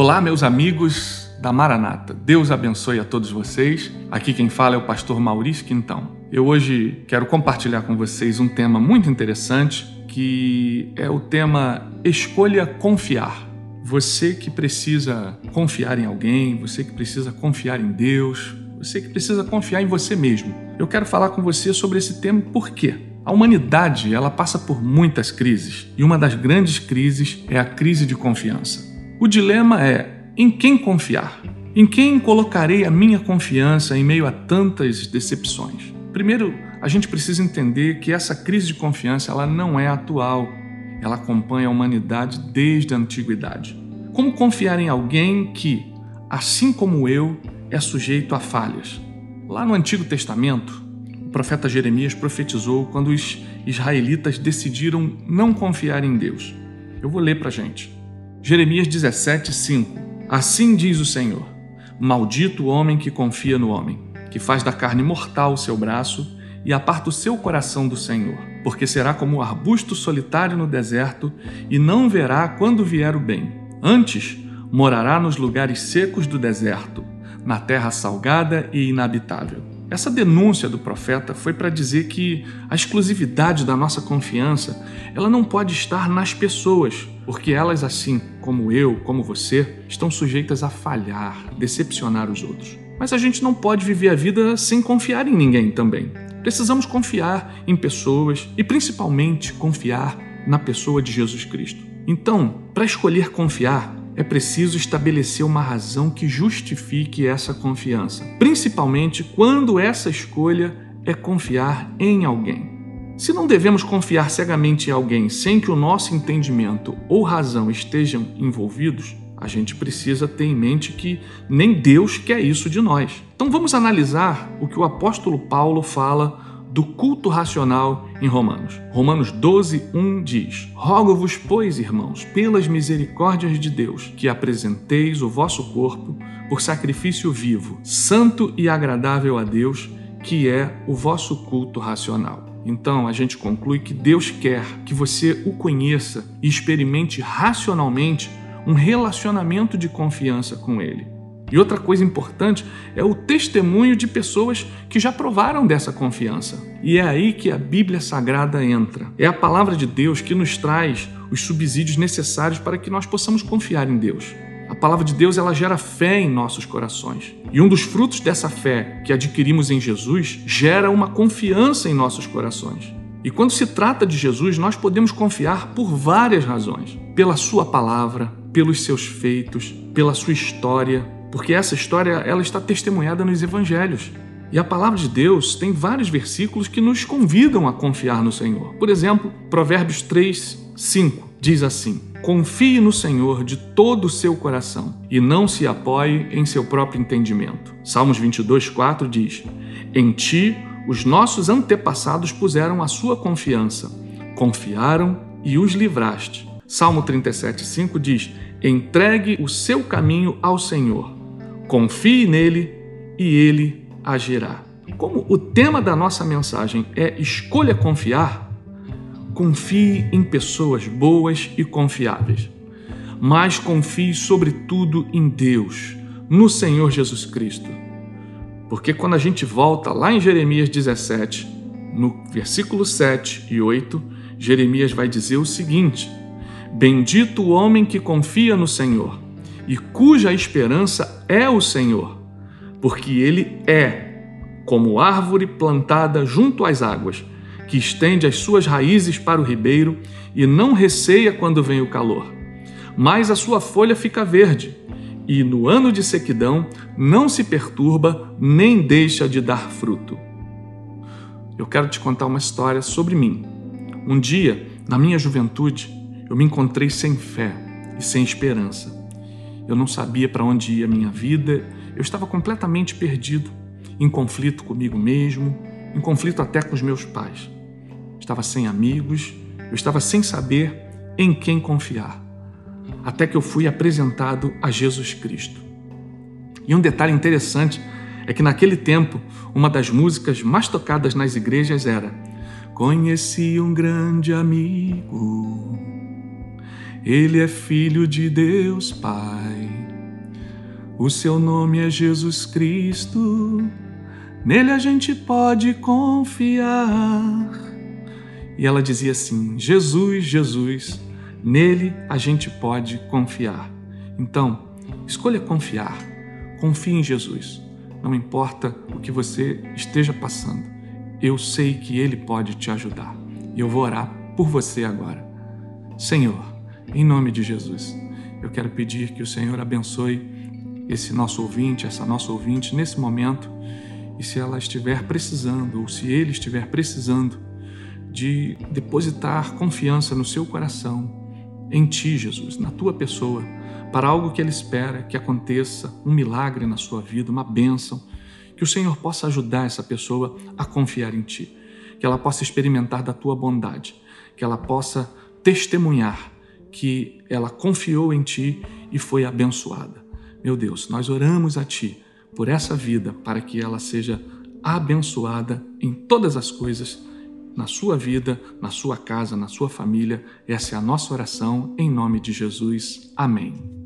Olá, meus amigos da Maranata. Deus abençoe a todos vocês. Aqui quem fala é o pastor Maurício Quintão. Eu hoje quero compartilhar com vocês um tema muito interessante que é o tema Escolha Confiar. Você que precisa confiar em alguém, você que precisa confiar em Deus, você que precisa confiar em você mesmo. Eu quero falar com você sobre esse tema por quê? A humanidade, ela passa por muitas crises, e uma das grandes crises é a crise de confiança. O dilema é: em quem confiar? Em quem colocarei a minha confiança em meio a tantas decepções? Primeiro, a gente precisa entender que essa crise de confiança ela não é atual. Ela acompanha a humanidade desde a antiguidade. Como confiar em alguém que, assim como eu, é sujeito a falhas? Lá no Antigo Testamento, o profeta Jeremias profetizou quando os israelitas decidiram não confiar em Deus. Eu vou ler para a gente. Jeremias 17, 5 Assim diz o Senhor: Maldito o homem que confia no homem, que faz da carne mortal o seu braço e aparta o seu coração do Senhor, porque será como o arbusto solitário no deserto e não verá quando vier o bem. Antes, morará nos lugares secos do deserto, na terra salgada e inabitável. Essa denúncia do profeta foi para dizer que a exclusividade da nossa confiança, ela não pode estar nas pessoas, porque elas assim como eu, como você, estão sujeitas a falhar, decepcionar os outros. Mas a gente não pode viver a vida sem confiar em ninguém também. Precisamos confiar em pessoas e principalmente confiar na pessoa de Jesus Cristo. Então, para escolher confiar, é preciso estabelecer uma razão que justifique essa confiança, principalmente quando essa escolha é confiar em alguém. Se não devemos confiar cegamente em alguém sem que o nosso entendimento ou razão estejam envolvidos, a gente precisa ter em mente que nem Deus quer isso de nós. Então vamos analisar o que o apóstolo Paulo fala do culto racional em Romanos. Romanos 12, 1 diz: Rogo-vos, pois, irmãos, pelas misericórdias de Deus, que apresenteis o vosso corpo por sacrifício vivo, santo e agradável a Deus, que é o vosso culto racional. Então a gente conclui que Deus quer que você o conheça e experimente racionalmente um relacionamento de confiança com Ele. E outra coisa importante é o testemunho de pessoas que já provaram dessa confiança. E é aí que a Bíblia Sagrada entra. É a palavra de Deus que nos traz os subsídios necessários para que nós possamos confiar em Deus. A palavra de Deus ela gera fé em nossos corações. E um dos frutos dessa fé que adquirimos em Jesus gera uma confiança em nossos corações. E quando se trata de Jesus, nós podemos confiar por várias razões: pela sua palavra, pelos seus feitos, pela sua história, porque essa história ela está testemunhada nos evangelhos. E a palavra de Deus tem vários versículos que nos convidam a confiar no Senhor. Por exemplo, Provérbios 3, 5 diz assim: Confie no Senhor de todo o seu coração e não se apoie em seu próprio entendimento. Salmos 22, 4 diz: Em ti os nossos antepassados puseram a sua confiança, confiaram e os livraste. Salmo 37, 5 diz: Entregue o seu caminho ao Senhor confie nele e ele agirá. Como o tema da nossa mensagem é escolha confiar, confie em pessoas boas e confiáveis, mas confie sobretudo em Deus, no Senhor Jesus Cristo. Porque quando a gente volta lá em Jeremias 17, no versículo 7 e 8, Jeremias vai dizer o seguinte: Bendito o homem que confia no Senhor e cuja esperança é o Senhor, porque ele é como árvore plantada junto às águas, que estende as suas raízes para o ribeiro e não receia quando vem o calor. Mas a sua folha fica verde, e no ano de sequidão não se perturba nem deixa de dar fruto. Eu quero te contar uma história sobre mim. Um dia, na minha juventude, eu me encontrei sem fé e sem esperança. Eu não sabia para onde ia a minha vida, eu estava completamente perdido, em conflito comigo mesmo, em conflito até com os meus pais. Estava sem amigos, eu estava sem saber em quem confiar. Até que eu fui apresentado a Jesus Cristo. E um detalhe interessante é que naquele tempo, uma das músicas mais tocadas nas igrejas era Conheci um grande amigo ele é filho de Deus Pai. O seu nome é Jesus Cristo, nele a gente pode confiar. E ela dizia assim: Jesus, Jesus, nele a gente pode confiar. Então, escolha confiar. Confie em Jesus. Não importa o que você esteja passando, eu sei que Ele pode te ajudar. E eu vou orar por você agora. Senhor, em nome de Jesus, eu quero pedir que o Senhor abençoe esse nosso ouvinte, essa nossa ouvinte nesse momento, e se ela estiver precisando, ou se ele estiver precisando, de depositar confiança no seu coração, em ti, Jesus, na tua pessoa, para algo que ele espera que aconteça, um milagre na sua vida, uma bênção, que o Senhor possa ajudar essa pessoa a confiar em ti, que ela possa experimentar da tua bondade, que ela possa testemunhar que ela confiou em ti e foi abençoada. Meu Deus, nós oramos a Ti por essa vida para que ela seja abençoada em todas as coisas, na sua vida, na sua casa, na sua família. Essa é a nossa oração, em nome de Jesus. Amém.